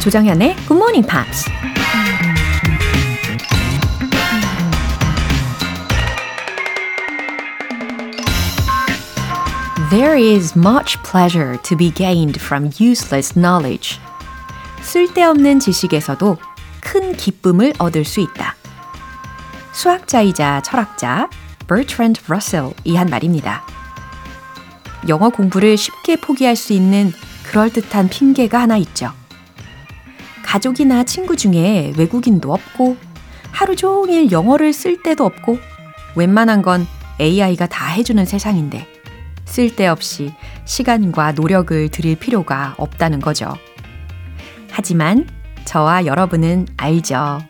조정현의 Good Morning Pops. There is much pleasure to be gained from useless knowledge. 쓸데없는 지식에서도 큰 기쁨을 얻을 수 있다. 수학자이자 철학자 Bertrand Russell이 한 말입니다. 영어 공부를 쉽게 포기할 수 있는 그럴듯한 핑계가 하나 있죠. 가족이나 친구 중에 외국인도 없고 하루 종일 영어를 쓸 데도 없고 웬만한 건 AI가 다 해주는 세상인데 쓸데없이 시간과 노력을 들일 필요가 없다는 거죠. 하지만 저와 여러분은 알죠.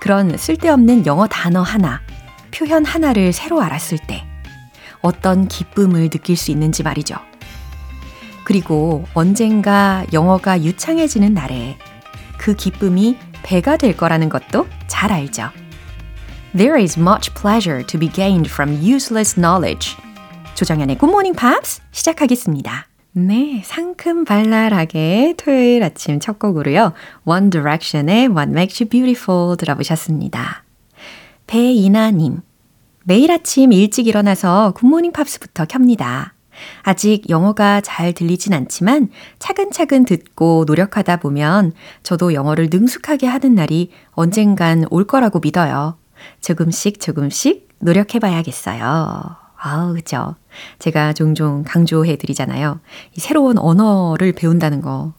그런 쓸데없는 영어 단어 하나, 표현 하나를 새로 알았을 때 어떤 기쁨을 느낄 수 있는지 말이죠. 그리고 언젠가 영어가 유창해지는 날에 그 기쁨이 배가 될 거라는 것도 잘 알죠. There is much pleasure to be gained from useless knowledge. 조정연의 Good Morning Pops 시작하겠습니다. 네, 상큼 발랄하게 토요일 아침 첫 곡으로요. One Direction의 What Makes You Beautiful 들어보셨습니다. 배이나님, 매일 아침 일찍 일어나서 굿모닝 팝스부터 켭니다. 아직 영어가 잘 들리진 않지만 차근차근 듣고 노력하다 보면 저도 영어를 능숙하게 하는 날이 언젠간 올 거라고 믿어요. 조금씩 조금씩 노력해 봐야겠어요. 아우, 그죠. 제가 종종 강조해 드리잖아요. 이 새로운 언어를 배운다는 거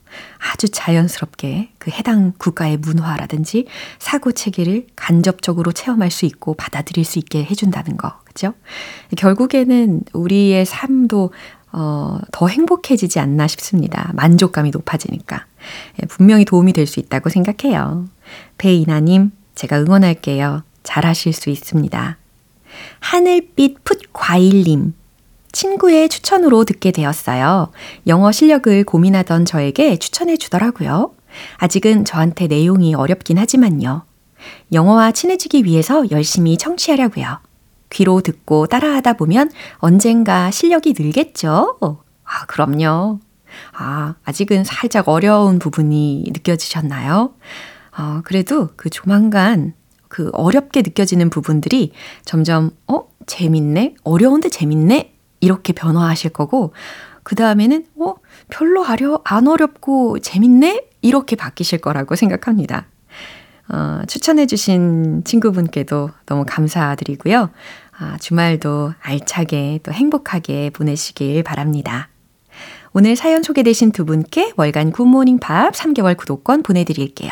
아주 자연스럽게 그 해당 국가의 문화라든지 사고 체계를 간접적으로 체험할 수 있고 받아들일 수 있게 해준다는 거. 그죠? 결국에는 우리의 삶도 어, 더 행복해지지 않나 싶습니다. 만족감이 높아지니까. 예, 분명히 도움이 될 수 있다고 생각해요. 배이나님, 제가 응원할게요. 잘하실 수 있습니다. 하늘빛 풋과일님, 친구의 추천으로 듣게 되었어요. 영어 실력을 고민하던 저에게 추천해 주더라고요. 아직은 저한테 내용이 어렵긴 하지만요. 영어와 친해지기 위해서 열심히 청취하려고요. 귀로 듣고 따라하다 보면 언젠가 실력이 늘겠죠? 아, 그럼요. 아, 아직은 살짝 어려운 부분이 느껴지셨나요? 어, 그래도 그 조만간 그 어렵게 느껴지는 부분들이 점점, 어? 재밌네? 어려운데 재밌네? 이렇게 변화하실 거고, 그 다음에는, 어? 별로 아려, 안 어렵고 재밌네? 이렇게 바뀌실 거라고 생각합니다. 어, 추천해주신 친구분께도 너무 감사드리고요. 아, 주말도 알차게 또 행복하게 보내시길 바랍니다. 오늘 사연 소개되신 두 분께 월간 굿모닝 팝 3개월 구독권 보내드릴게요.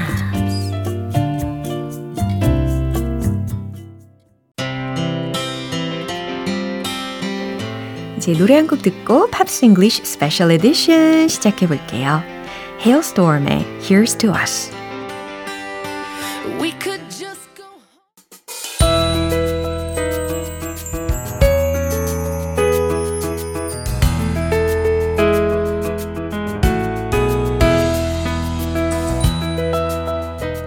이제 노래 한 곡 듣고 Pops English Special Edition 시작해 볼게요. Halestorm의 Here's to Us.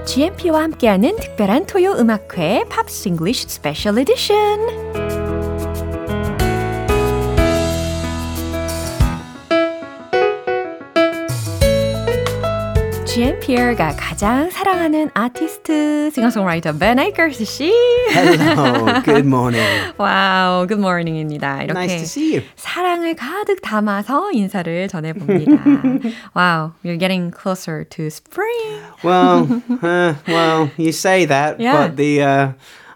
GMP와 함께하는 특별한 토요 음악회 Pops English Special Edition GMPR가 가장 사랑하는 아티스트, 싱어송라이터 Ben Akers 씨. Hello, good morning. 와우, good morning입니다. 이렇게 Nice to see you. 사랑을 가득 담아서 인사를 전해봅니다. wow, you're getting closer to spring. Well, uh, well, you say that, Yeah. but the uh,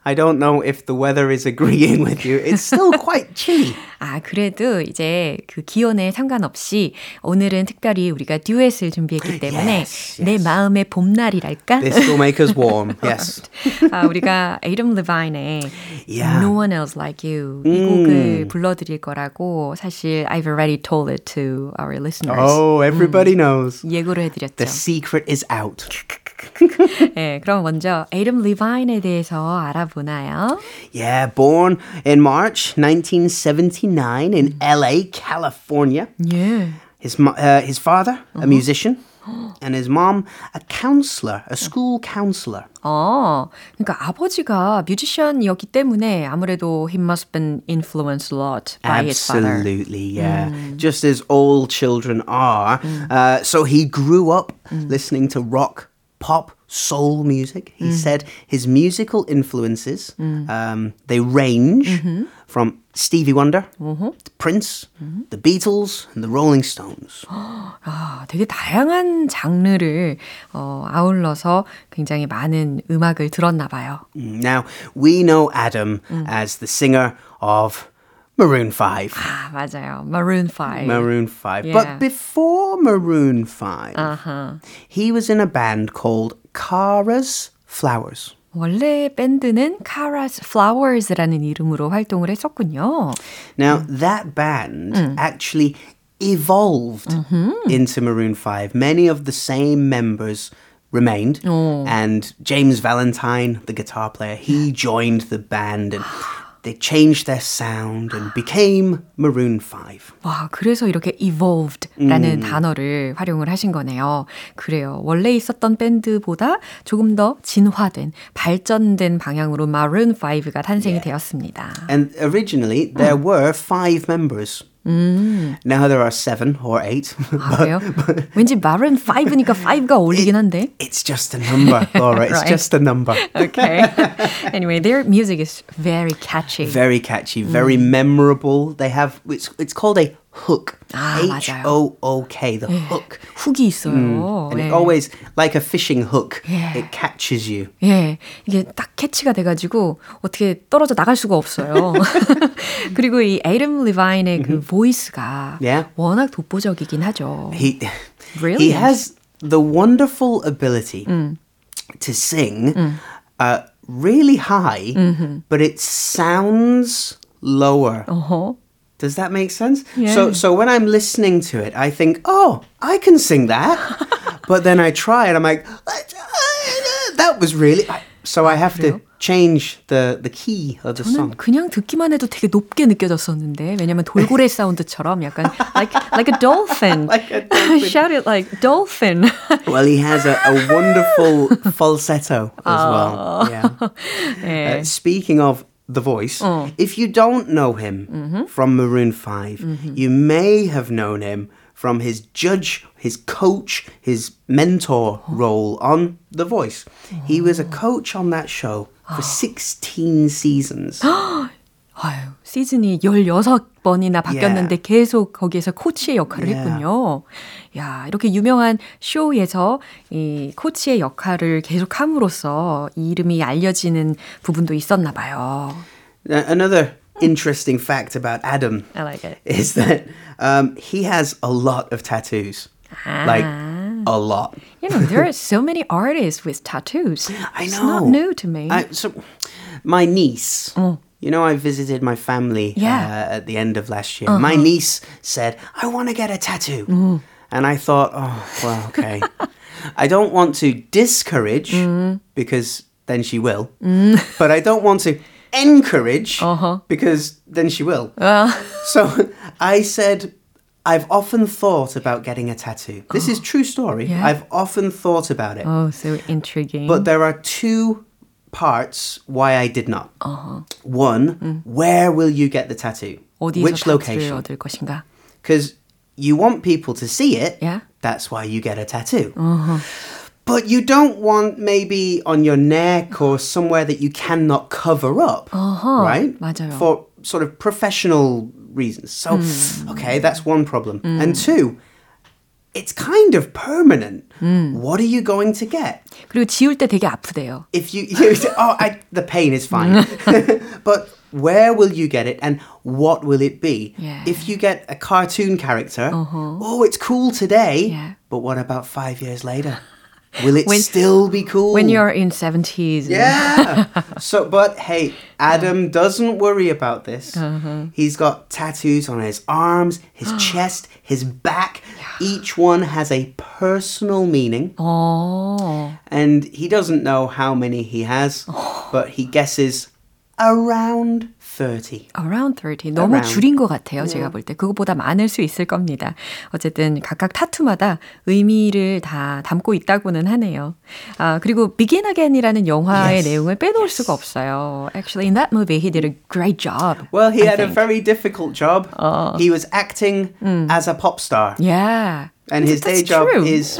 I don't know if the weather is agreeing with you. It's still quite chilly. 아, 그래도 이제 그 기온에 상관없이 오늘은 특별히 우리가 듀엣을 준비했기 때문에 Yes, 내 yes. 마음의 봄날이랄까? This will make us warm. Yes. 아, 우리가 에이덤 레바인의 Yeah. No One Else Like You 이 곡을 불러드릴 거라고 사실 I've already told it to our listeners. Oh, everybody knows. 예고를 해드렸죠. The secret is out. 네, 그럼 먼저 에이덤 리바인에 대해서 알아보나요? Yeah, born in March 1979 in LA, California. 예. His mo- uh, his father, a musician, and his mom, a counselor, a school counselor. 어, 그러니까 아버지가 뮤지션이었기 때문에 아무래도 he must been influenced a lot by his father. Absolutely, yeah. Just as all children are. Uh, so he grew up listening to rock, pop, soul music. He said his musical influences um, they range from Stevie Wonder, to Prince, the Beatles, and the Rolling Stones. 아, 되게 다양한 장르를 어, 아울러서 굉장히 많은 음악을 들었나 봐요. Now we know Adam as the singer of Maroon Five. 아, 맞아요. Maroon 5. Maroon 5. Yeah. But before Maroon 5, 아하. he was in a band called Cara's Flowers. 원래 밴드는 Cara's Flowers라는 이름으로 활동을 했었군요. Now, that band actually evolved into Maroon 5. Many of the same members remained. And James Valentine, the guitar player, he joined the band and they changed their sound and became Maroon 5. 와, 그래서 이렇게 evolved라는 단어를 활용을 하신 거네요. 그래요. 원래 있었던 밴드보다 조금 더 진화된, 발전된 방향으로 Maroon 5가 탄생이 되었습니다. And originally, there were five members. Now there are seven or eight. 아, 그래요? 왠지 Maroon 5니까 5가 어울리긴 한데. it's just a number, Laura. It's Right. just a number. Okay. anyway, their music is very catchy. Very catchy, very memorable. They have it's it's called a hook. 아, H 맞아요. O O K. The hook. 훅이 있어요. And 예. it always like a fishing hook. Yeah. It catches you. 예, 이게 딱 캐치가 돼가지고 어떻게 떨어져 나갈 수가 없어요. 그리고 이 에이름 리바인의 그 보이스가 Yeah. 워낙 독보적이긴 하죠. He Really? he has the wonderful ability to sing uh, really high, but it sounds lower. 어허. Does that make sense? Yeah. So so when I'm listening to it, I think, oh, I can sing that. but then I try and I'm like, that was really. So I have to change the the key of the 저는 song. 그냥 듣기만 해도 되게 높게 느껴졌었는데 왜냐면 돌고래 사운드처럼 약간 like like a dolphin. Like a dolphin. Shout it like dolphin. Well, he has a, a wonderful falsetto as well. Yeah. 예. Uh, speaking of the voice, mm. if you don't know him mm-hmm. from Maroon 5, mm-hmm. you may have known him from his judge, his coach, his mentor role on The Voice. He was a oh. coach on that show for 16 seasons. 아유, 시즌이 16번이나 바뀌었는데 계속 거기에서 코치의 역할을 Yeah. 했군요. 야, 이렇게 유명한 쇼에서 이 코치의 역할을 계속 함으로써 이 이름이 알려지는 부분도 있었나 봐요. Uh, Another interesting fact about Adam I like it. is that um, he has a lot of tattoos. Like, a lot. You know, there are so many artists with tattoos. I It's know. not new to me. I, so, my niece, you know, I visited my family Yeah. Uh-huh. uh, at the end of last year. My niece said, I want to get a tattoo. Mm. And I thought, oh, well, okay. I don't want to discourage Mm. because then she will, but I don't want to encourage Uh-huh. because then she will. So I said, I've often thought about getting a tattoo. This is true story. Yeah. I've often thought about it. oh, so intriguing. But there are two parts why I did not. One, where will you get the tattoo? 어디서 Which 타투를 location? 얻을 것인가? Because you want people to see it, Yeah. That's why you get a tattoo. But you don't want maybe on your neck or somewhere that you cannot cover up, right? 맞아요. For sort of professional reasons. So, okay, that's one problem. And two, it's kind of permanent. What are you going to get? 그리고 지울 때 되게 아프대요. If you, you say, oh, I, the pain is fine. but where will you get it and what will it be? Yeah. If you get a cartoon character, oh, it's cool today, Yeah. but what about five years later? Will it When- still be cool? When you're in 70s. Yeah. so, but hey, Adam doesn't worry about this. Uh-huh. He's got tattoos on his arms, his chest, his back. Each one has a personal meaning. 어. And he doesn't know how many he has, oh. but he guesses around 30. Around 30. 너무 Around. 줄인 것 같아요. 제가 볼 때. 그것보다 많을 수 있을 겁니다. 어쨌든 각각 타투마다 의미를 다 담고 있다고는 하네요. 아, 그리고 Begin Again이라는 영화의 Yes. 내용을 빼놓을 수가 없어요. Actually, in that movie, he did a great job. Well, he I had a think. very difficult job. he was acting as a pop star. Yeah. And his day That's job true. is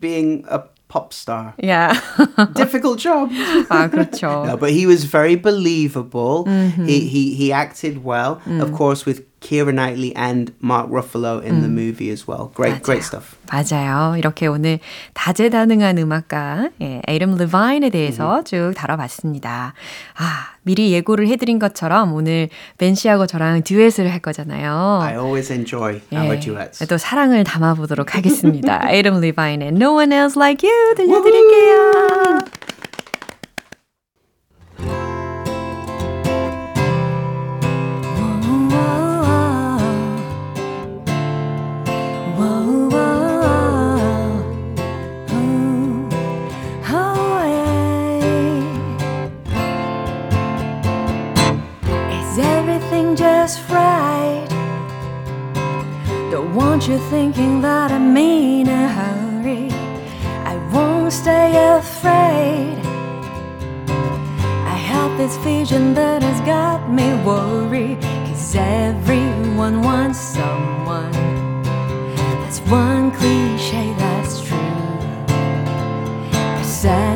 being a pop star. Yeah. Difficult job. 아, 그렇죠. No, but he was very believable. He, he he acted well, of course, with Keira Knightley and Mark Ruffalo in the movie as well. Great, great stuff. 맞아요. 이렇게 오늘 다재다능한 음악가 예, 에이름 레바인에 대해서 쭉 다뤄봤습니다. 아, 미리 예고를 해드린 것처럼 오늘 벤 씨하고 저랑 듀엣을 할 거잖아요. I always enjoy our duets. 또 사랑을 담아보도록 하겠습니다. 에이름 레바인의 No One Else Like You 들려드릴게요.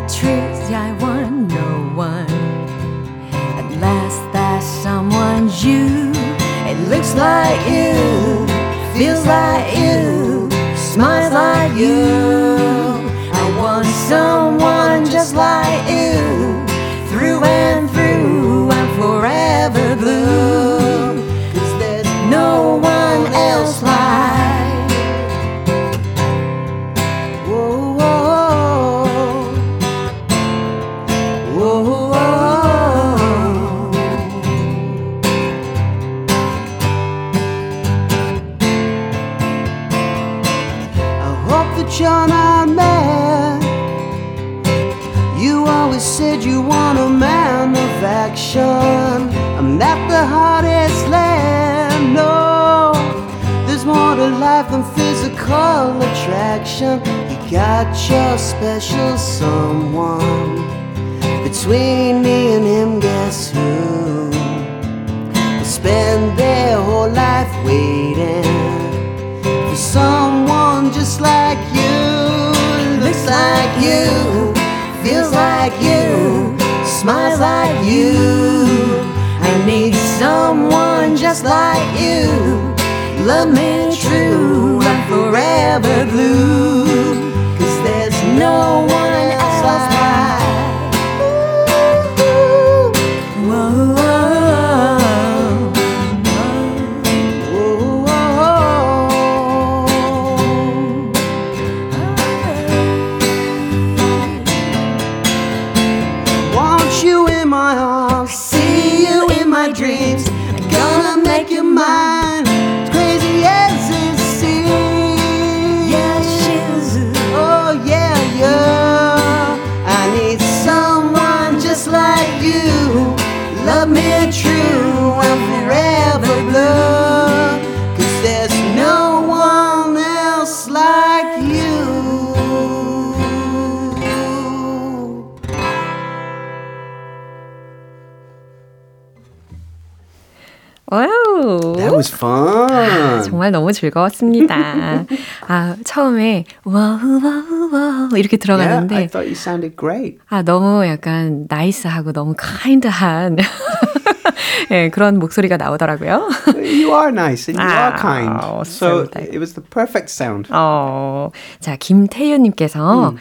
Truth, I want no one. At last, that someone's you. It looks like you, feels like you, smiles like you. I want someone just like you, through and physical attraction. You got your special someone. Between me and him, guess who? Will spend their whole life waiting for someone just like you. Looks like you, feels like you, smiles like you. I need someone just like you. Love me true, forever blue. Cause there's no one was fun. 정말 너무 즐거웠습니다. 아, 처음에 wow wow wow 이렇게 Yeah, 들어갔는데 I thought you sounded great. 아, 너무 약간 nice하고 너무 kind한 예, 그런 목소리가 나오더라고요. You are nice and you are Ah, kind. so So it was the perfect sound. 어, 자, 김태윤 님께서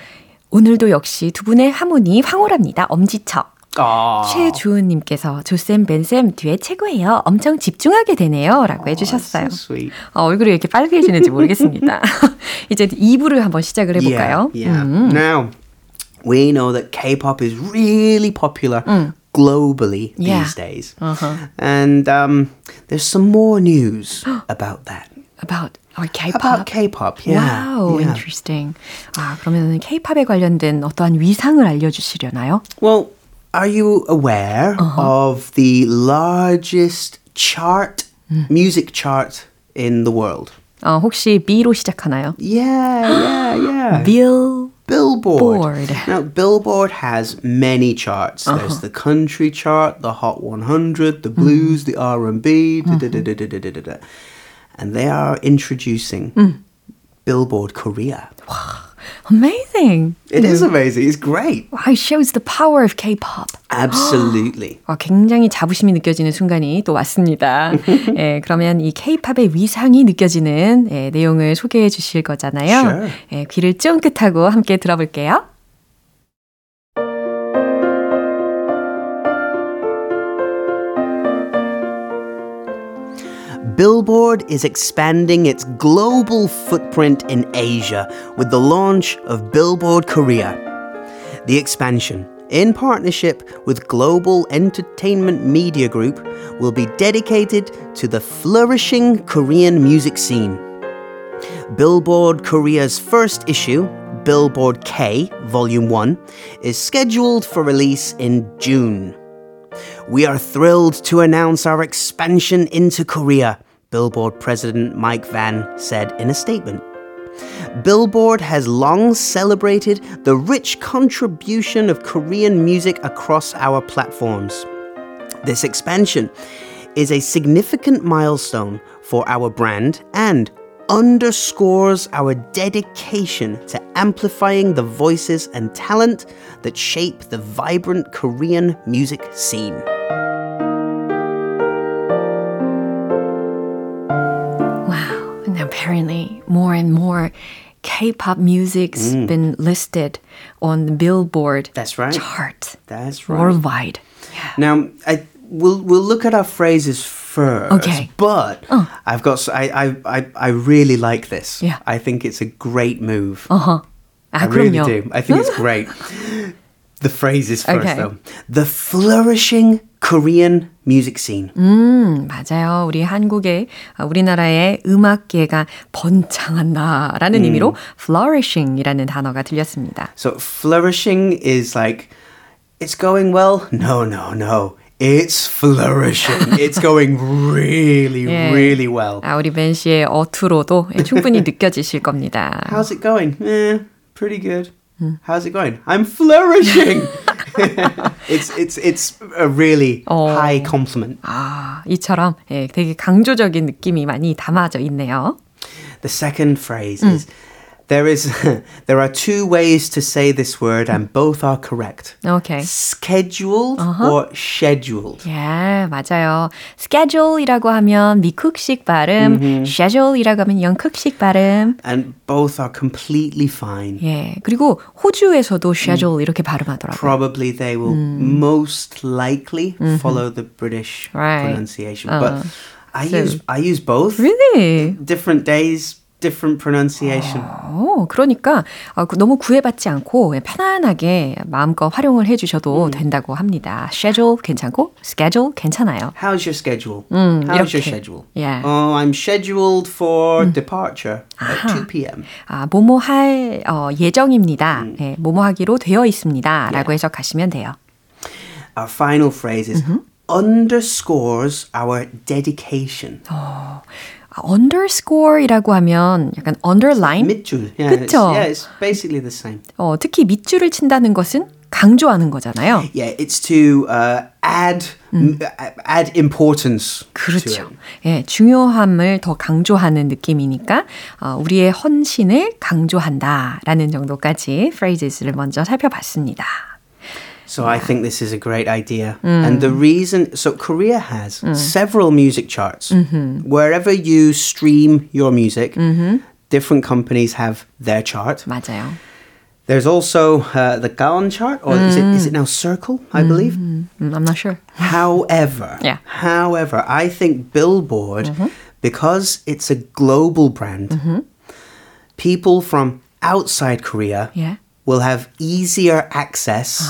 오늘도 역시 두 분의 하모니 황홀합니다. 엄지척. Aww. 최주은님께서 조쌤, 벤쌤 듀엣 최고예요. 엄청 집중하게 되네요. 라고 해주셨어요. So. 어, 얼굴이 이렇게 빨개지는지 모르겠습니다. 이제 2부를 한번 시작을 해볼까요? Yeah. yeah. Now, we know that K-pop is really popular globally Yeah. these days, and um, there's some more news about that. About our K-pop. About K-pop, yeah. Wow, yeah. interesting. 아, 그러면 K-팝에 관련된 어떠한 위상을 알려 주시려나요? Well, are you aware of the largest chart, music chart in the world? 어, 혹시 B로 시작하나요? Yeah, yeah, yeah. Bill. Billboard. Board. Now, Billboard has many charts. There's the country chart, the Hot 100, the blues, the R&B, da-da-da-da-da-da-da. and they are introducing Billboard Korea. Amazing. It is amazing. It's great. Wow, it shows the power of K-pop. Absolutely. 어, 굉장히 자부심이 느껴지는 순간이 또 왔습니다. 예, 그러면 이 K-팝의 위상이 느껴지는 예, 내용을 소개해 주실 거잖아요. Sure. 예, 귀를 쫑긋하고 함께 들어볼게요. Billboard is expanding its global footprint in Asia with the launch of Billboard Korea. The expansion, in partnership with Global Entertainment Media Group, will be dedicated to the flourishing Korean music scene. Billboard Korea's first issue, Billboard K, Volume 1, is scheduled for release in June. We are thrilled to announce our expansion into Korea, Billboard President Mike Van said in a statement. Billboard has long celebrated the rich contribution of Korean music across our platforms. This expansion is a significant milestone for our brand and underscores our dedication to amplifying the voices and talent that shape the vibrant Korean music scene. apparently more and more K-pop music's mm. been listed on the Billboard That's right. chart. That's right. Worldwide. Yeah. Now, I, we'll we'll look at our phrases first. Okay. But uh. I've got I, I I really like this. Yeah. I think it's a great move. Uh huh. I, I really do. I think it's great. the phrases first okay. though. The flourishing Korean music scene. 음, 맞아요. 우리 한국의, 아, 우리나라의 음악계가 번창한다라는 의미로 flourishing이라는 단어가 들렸습니다. So flourishing is like it's going well. No, no, no. It's flourishing. it's going really, 예. really well. 아, 우리 벤 씨의 어투로도 예, 충분히 느껴지실 겁니다. How's it going? Eh, pretty good. How's it going? I'm flourishing. it's it's it's a really Oh. high compliment. 아, 이처럼 예, 되게 강조적인 느낌이 많이 담아져 있네요. The second phrase is there is there are two ways to say this word and both are correct. 오케이. Scheduled or scheduled. 예, 맞아요. schedule이라고 하면 미국식 발음, schedule이라고 하면 영국식 발음. And both are completely fine. 예, 그리고 호주에서도 schedule 이렇게 발음하더라고요. Probably they will most likely follow the British Right. pronunciation. But I so- use I use both. Really? different days, different pronunciation. 어, 그러니까 어, 그 너무 구애받지 않고 예, 편안하게 마음껏 활용을 해주셔도 된다고 합니다. schedule 괜찮고 schedule 괜찮아요. How's your schedule? 음, How's your 이렇게. schedule? Yeah. Oh, I'm scheduled for departure at 2 p.m. 아, 뭐뭐 할 어, 예정입니다. 예, 뭐뭐 하기로 되어 있습니다. 라고 해석하시면 돼요. Our final phrase is underscores our dedication. 아, underscore이라고 하면 약간 underline? 밑줄. Yeah, it's, 그쵸? yeah, it's basically the same. 어, 특히 밑줄을 친다는 것은 강조하는 거잖아요. Yeah, it's to uh, add m- add importance. 그렇죠. 예, 중요함을 더 강조하는 느낌이니까 어, 우리의 헌신을 강조한다라는 정도까지 phrases 를 먼저 살펴봤습니다. So I think this is a great idea. And the reason, so Korea has several music charts. Wherever you stream your music, different companies have their chart. 맞아요. There's also uh, the Gaon chart, or is it is it now Circle? I believe. 음, I'm not sure. However, Yeah. however, I think Billboard, because it's a global brand, people from outside Korea Yeah. will have easier access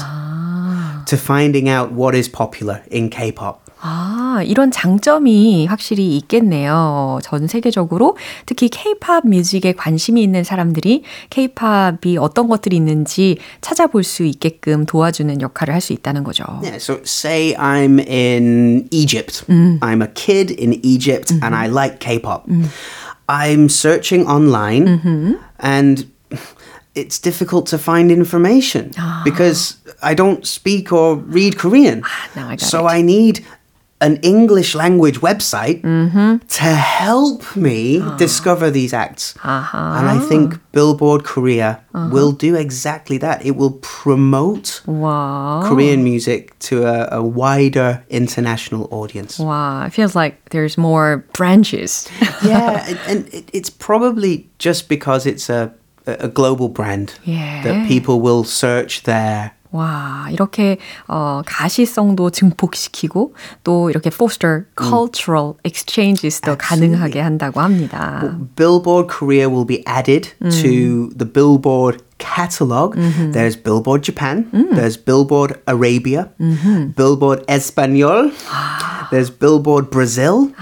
to finding out what is popular in K-pop. 아, 이런 장점이 확실히 있겠네요. 전 세계적으로 특히 K-pop 뮤직에 관심이 있는 사람들이 K-pop이 어떤 것들이 있는지 찾아볼 수 있게끔 도와주는 역할을 할 수 있다는 거죠. Yeah, so say I'm in Egypt. I'm a kid in Egypt and I like K-pop. I'm searching online and it's difficult to find information ah. because I don't speak or read Korean. Ah, now I got so it. I need an English language website mm-hmm. to help me ah. discover these acts. Uh-huh. And I think Billboard Korea uh-huh. will do exactly that. It will promote 와. Korean music to a, a wider international audience. Wow, it feels like there's more branches. yeah, and, and it, it's probably just because it's a a global brand Yeah. that people will search there. 와, 이렇게 어, 가시성도 증폭시키고 또 이렇게 foster cultural exchanges도 가능하게 한다고 합니다. Billboard Korea will be added to the Billboard catalog. There's Billboard Japan, there's Billboard Arabia, Billboard Espanol, There's Billboard Brazil.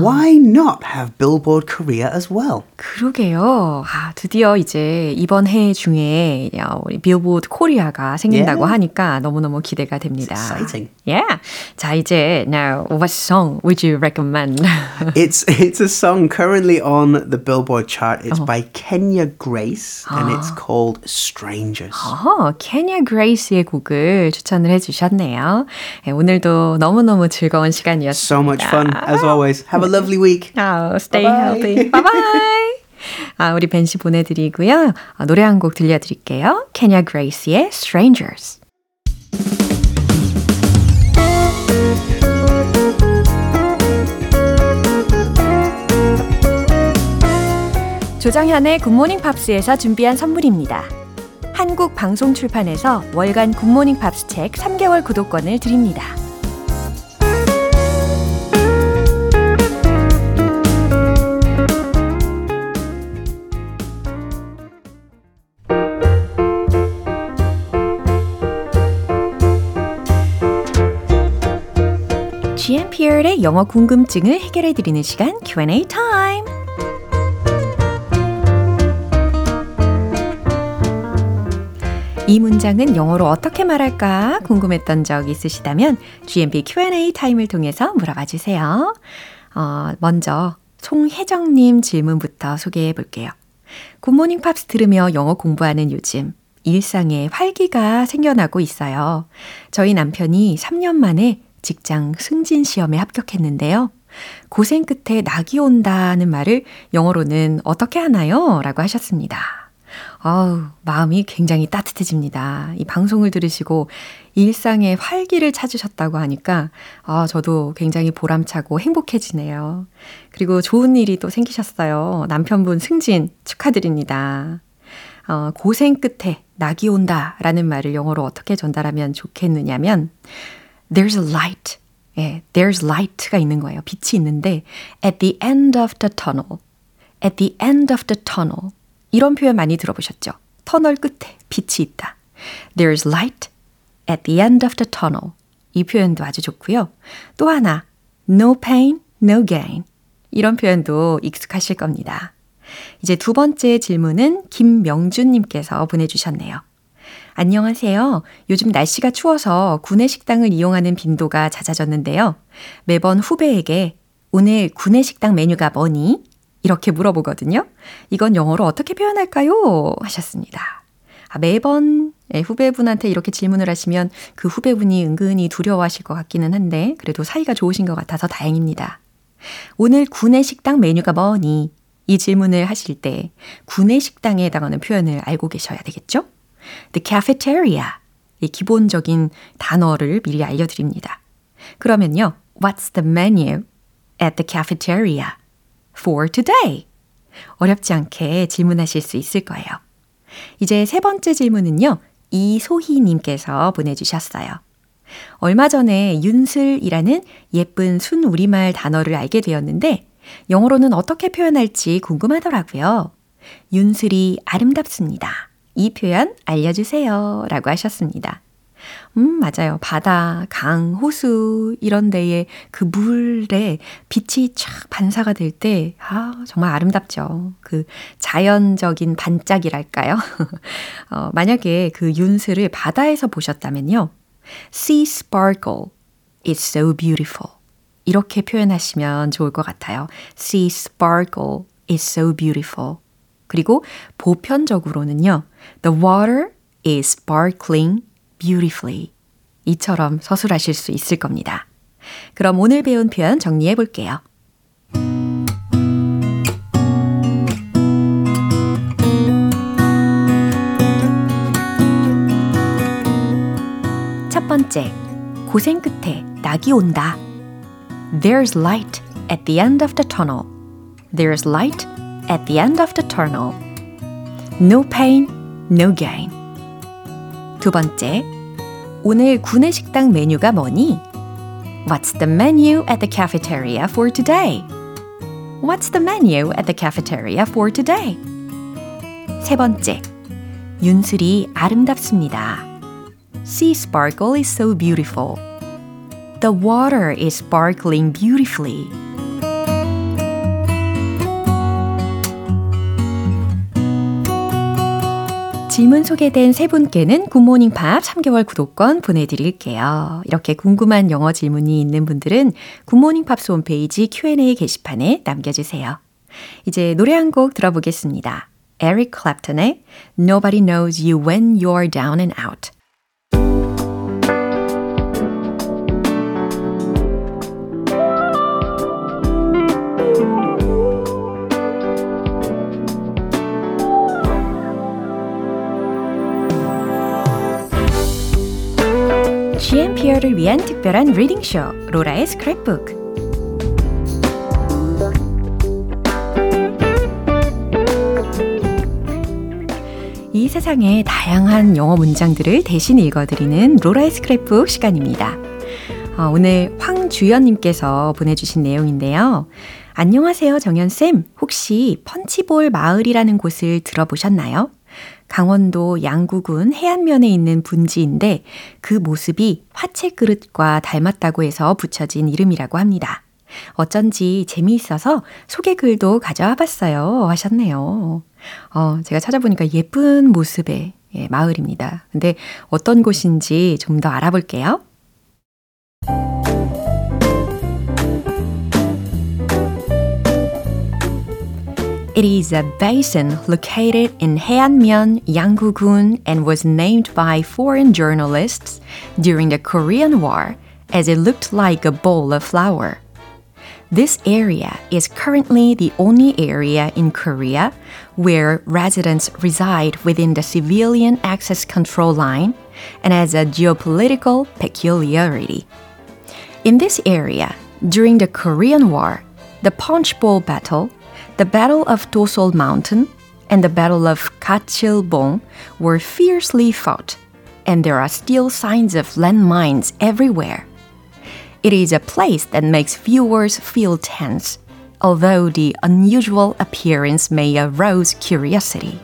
Why not have Billboard Korea as well? 그러게요. 아, 드디어 이제 이번 해 중에 어, 우리 빌보드 코리아가 생긴다고 Yeah. 하니까 너무너무 기대가 됩니다. It's exciting. Yeah. 자, 이제 now what song would you recommend? It's it's a song currently on the Billboard chart. It's by Kenya Grace and it's called Strangers. 어, 케냐 그레이스의 곡을 추천을 해 주셨네요. 네, 오늘도 너무너무 즐거 운 시간이었습니다. So much fun as always. Have a lovely week. Oh, stay Bye-bye. healthy. Bye bye. 아, 우리 벤 씨 보내드리고요. 아, 노래 한 곡 들려드릴게요. 케냐 그레이스의 Strangers. 조정현의 굿모닝 팝스에서 준비한 선물입니다. 한국 방송 출판에서 월간 굿모닝 팝스 책 3개월 구독권을 드립니다. GMP의 영어 궁금증을 해결해 드리는 시간 Q&A 타임. 이 문장은 영어로 어떻게 말할까 궁금했던 적 있으시다면 GMP Q&A 타임을 통해서 물어봐 주세요. 어, 먼저 송혜정님 질문부터 소개해 볼게요. 굿모닝 팝스 들으며 영어 공부하는 요즘 일상에 활기가 생겨나고 있어요. 저희 남편이 3년 만에 직장 승진 시험에 합격했는데요. 고생 끝에 낙이 온다는 말을 영어로는 어떻게 하나요? 라고 하셨습니다. 아우, 마음이 굉장히 따뜻해집니다. 이 방송을 들으시고 일상의 활기를 찾으셨다고 하니까 아, 저도 굉장히 보람차고 행복해지네요. 그리고 좋은 일이 또 생기셨어요. 남편분 승진 축하드립니다. 어, 고생 끝에 낙이 온다 라는 말을 영어로 어떻게 전달하면 좋겠느냐면 There's a light. 예, there's light가 있는 거예요. 빛이 있는데 at the end of the tunnel. at the end of the tunnel. 이런 표현 많이 들어보셨죠? 터널 끝에 빛이 있다. There's light at the end of the tunnel. 이 표현도 아주 좋고요. 또 하나, no pain, no gain. 이런 표현도 익숙하실 겁니다. 이제 두 번째 질문은 김명준님께서 보내주셨네요. 안녕하세요. 요즘 날씨가 추워서 구내 식당을 이용하는 빈도가 잦아졌는데요. 매번 후배에게 오늘 구내 식당 메뉴가 뭐니? 이렇게 물어보거든요. 이건 영어로 어떻게 표현할까요? 하셨습니다. 아, 매번 예, 후배분한테 이렇게 질문을 하시면 그 후배분이 은근히 두려워하실 것 같기는 한데 그래도 사이가 좋으신 것 같아서 다행입니다. 오늘 구내 식당 메뉴가 뭐니? 이 질문을 하실 때 구내 식당에 해당하는 표현을 알고 계셔야 되겠죠? The cafeteria. 이 기본적인 단어를 미리 알려드립니다. 그러면요. What's the menu at the cafeteria for today? 어렵지 않게 질문하실 수 있을 거예요. 이제 세 번째 질문은요. 이소희님께서 보내주셨어요. 얼마 전에 윤슬이라는 예쁜 순 우리말 단어를 알게 되었는데 영어로는 어떻게 표현할지 궁금하더라고요. 윤슬이 아름답습니다. 이 표현 알려주세요. 라고 하셨습니다. 음, 맞아요. 바다, 강, 호수, 이런 데에 그 물에 빛이 촥 반사가 될 때, 아, 정말 아름답죠. 그 자연적인 반짝이랄까요? 어, 만약에 그 윤슬을 바다에서 보셨다면요. Sea sparkle is so beautiful. 이렇게 표현하시면 좋을 것 같아요. Sea sparkle is so beautiful. 그리고 보편적으로는요. The water is sparkling beautifully. 이처럼 서술하실 수 있을 겁니다. 그럼 오늘 배운 표현 정리해 볼게요. 첫 번째, 고생 끝에 낙이 온다. There's light at the end of the tunnel. There's light at the end of the tunnel. No pain, no gain. 두 번째, 오늘 구내식당 메뉴가 뭐니? What's the menu at the cafeteria for today? What's the menu at the cafeteria for today? 세 번째, 윤슬이 아름답습니다. Sea sparkle is so beautiful. The water is sparkling beautifully. 질문 소개된 세 분께는 굿모닝 팝 3개월 구독권 보내드릴게요. 이렇게 궁금한 영어 질문이 있는 분들은 굿모닝 팝스 홈페이지 Q&A 게시판에 남겨주세요. 이제 노래 한 곡 들어보겠습니다. 에릭 클랩턴의 Nobody Knows You When You're Down and Out GMPR를 위한 특별한 리딩쇼 로라의 스크랩북 이 세상의 다양한 영어 문장들을 대신 읽어드리는 로라의 스크랩북 시간입니다. 어, 오늘 황주연님께서 보내주신 내용인데요. 안녕하세요, 정연쌤. 혹시 펀치볼 마을이라는 곳을 들어보셨나요? 강원도 양구군 해안면에 있는 분지인데 그 모습이 화채 그릇과 닮았다고 해서 붙여진 이름이라고 합니다. 어쩐지 재미있어서 소개 글도 가져와 봤어요. 하셨네요. 어, 제가 찾아보니까 예쁜 모습의 예, 마을입니다. 근데 어떤 곳인지 좀 더 알아볼게요. It is a basin located in Haeanmyeon, Yanggu-gun and was named by foreign journalists during the Korean War as it looked like a bowl of flour. This area is currently the only area in Korea where residents reside within the civilian access control line and has a geopolitical peculiarity. In this area, during the Korean War, the Punch Bowl Battle the Battle of Dosol Mountain and the Battle of Kachilbong were fiercely fought, and there are still signs of landmines everywhere. It is a place that makes viewers feel tense, although the unusual appearance may arouse curiosity.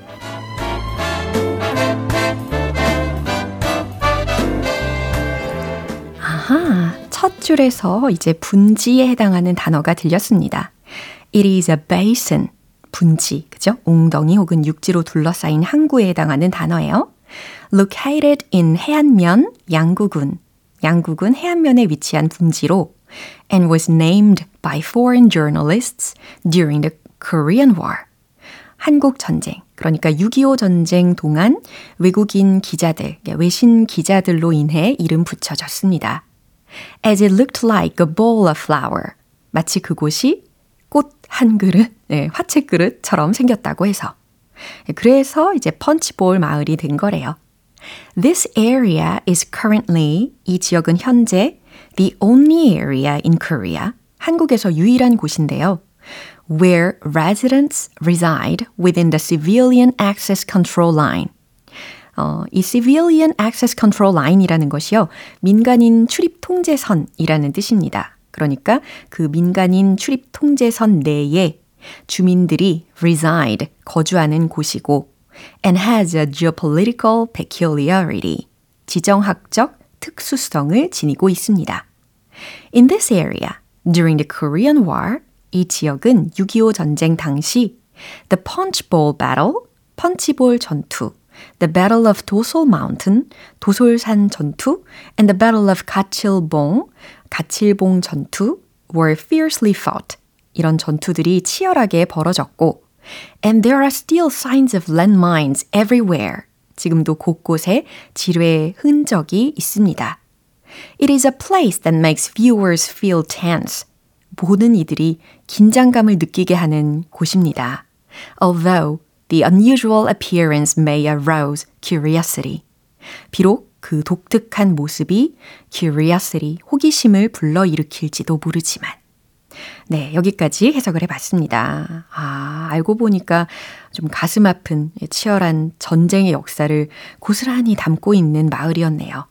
아하, 첫 줄에서 이제 분지에 해당하는 단어가 들렸습니다. It is a basin. 분지, 그죠? 웅덩이 혹은 육지로 둘러싸인 항구에 해당하는 단어예요. Located in 해안면, 양구군. 양구군 해안면에 위치한 분지로 and was named by foreign journalists during the Korean War. 한국 전쟁, 그러니까 6.25 전쟁 동안 외국인 기자들, 외신 기자들로 인해 이름 붙여졌습니다. As it looked like a bowl of flour. 마치 그곳이 꽃 한 그릇, 네, 화채 그릇처럼 생겼다고 해서. 그래서 이제 펀치볼 마을이 된 거래요. This area is currently, 이 지역은 현재 the only area in Korea, 한국에서 유일한 곳인데요. where residents reside within the civilian access control line. 어, 이 civilian access control line이라는 것이요. 민간인 출입 통제선이라는 뜻입니다. 그러니까 그 민간인 출입 통제선 내에 주민들이 reside, 거주하는 곳이고 and has a geopolitical peculiarity, 지정학적 특수성을 지니고 있습니다. In this area, during the Korean War, 이 지역은 6.25 전쟁 당시 The Punch Bowl Battle, 펀치볼 전투, The Battle of 도솔 Mountain, 도솔산 전투, and the Battle of 가칠봉, 가칠봉 전투 were fiercely fought. 이런 전투들이 치열하게 벌어졌고 And there are still signs of landmines everywhere. 지금도 곳곳에 지뢰 흔적이 있습니다. It is a place that makes viewers feel tense. 보는 이들이 긴장감을 느끼게 하는 곳입니다. Although the unusual appearance may arouse curiosity. 비록 그 독특한 모습이 curiosity, 호기심을 불러일으킬지도 모르지만. 네, 여기까지 해석을 해봤습니다. 아, 알고 보니까 좀 가슴 아픈 치열한 전쟁의 역사를 고스란히 담고 있는 마을이었네요.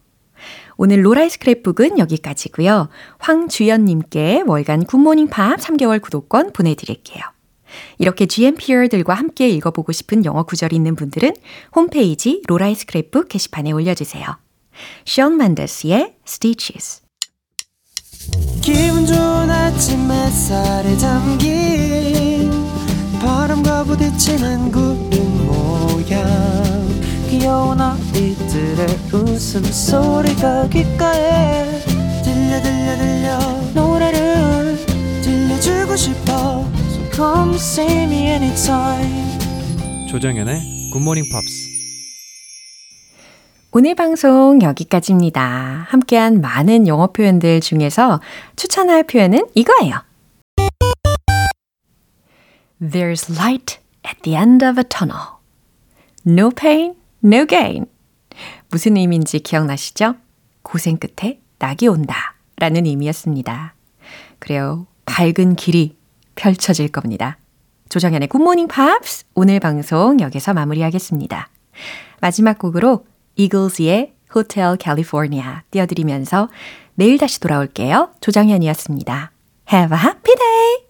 오늘 로라의 스크랩북은 여기까지고요. 황주연님께 월간 굿모닝 팝 3개월 구독권 보내드릴게요. 이렇게 GMPR들과 함께 읽어보고 싶은 영어 구절이 있는 분들은 홈페이지 로라의 스크랩북 게시판에 올려주세요. 션 맨더스의 Stitches. 기분 좋은 아침 햇살에 담긴 바람과 부딪히는 구름 모양. 귀여운 아이들의 웃음소리가 귓가에 들려 들려 들려. 노래를 들려주고 싶어 come see me anytime 조정연의 굿모닝 팝스 오늘 방송 여기까지입니다. 함께한 많은 영어 표현들 중에서 추천할 표현은 이거예요. There's light at the end of a tunnel. No pain, no gain. 무슨 의미인지 기억나시죠? 고생 끝에 낙이 온다. 라는 의미였습니다. 그래요. 밝은 길이 펼쳐질 겁니다. 조정현의 굿모닝 팝스 오늘 방송 여기서 마무리하겠습니다. 마지막 곡으로 이글스의 호텔 캘리포니아 띄워드리면서 내일 다시 돌아올게요. 조정현이었습니다. Have a happy day!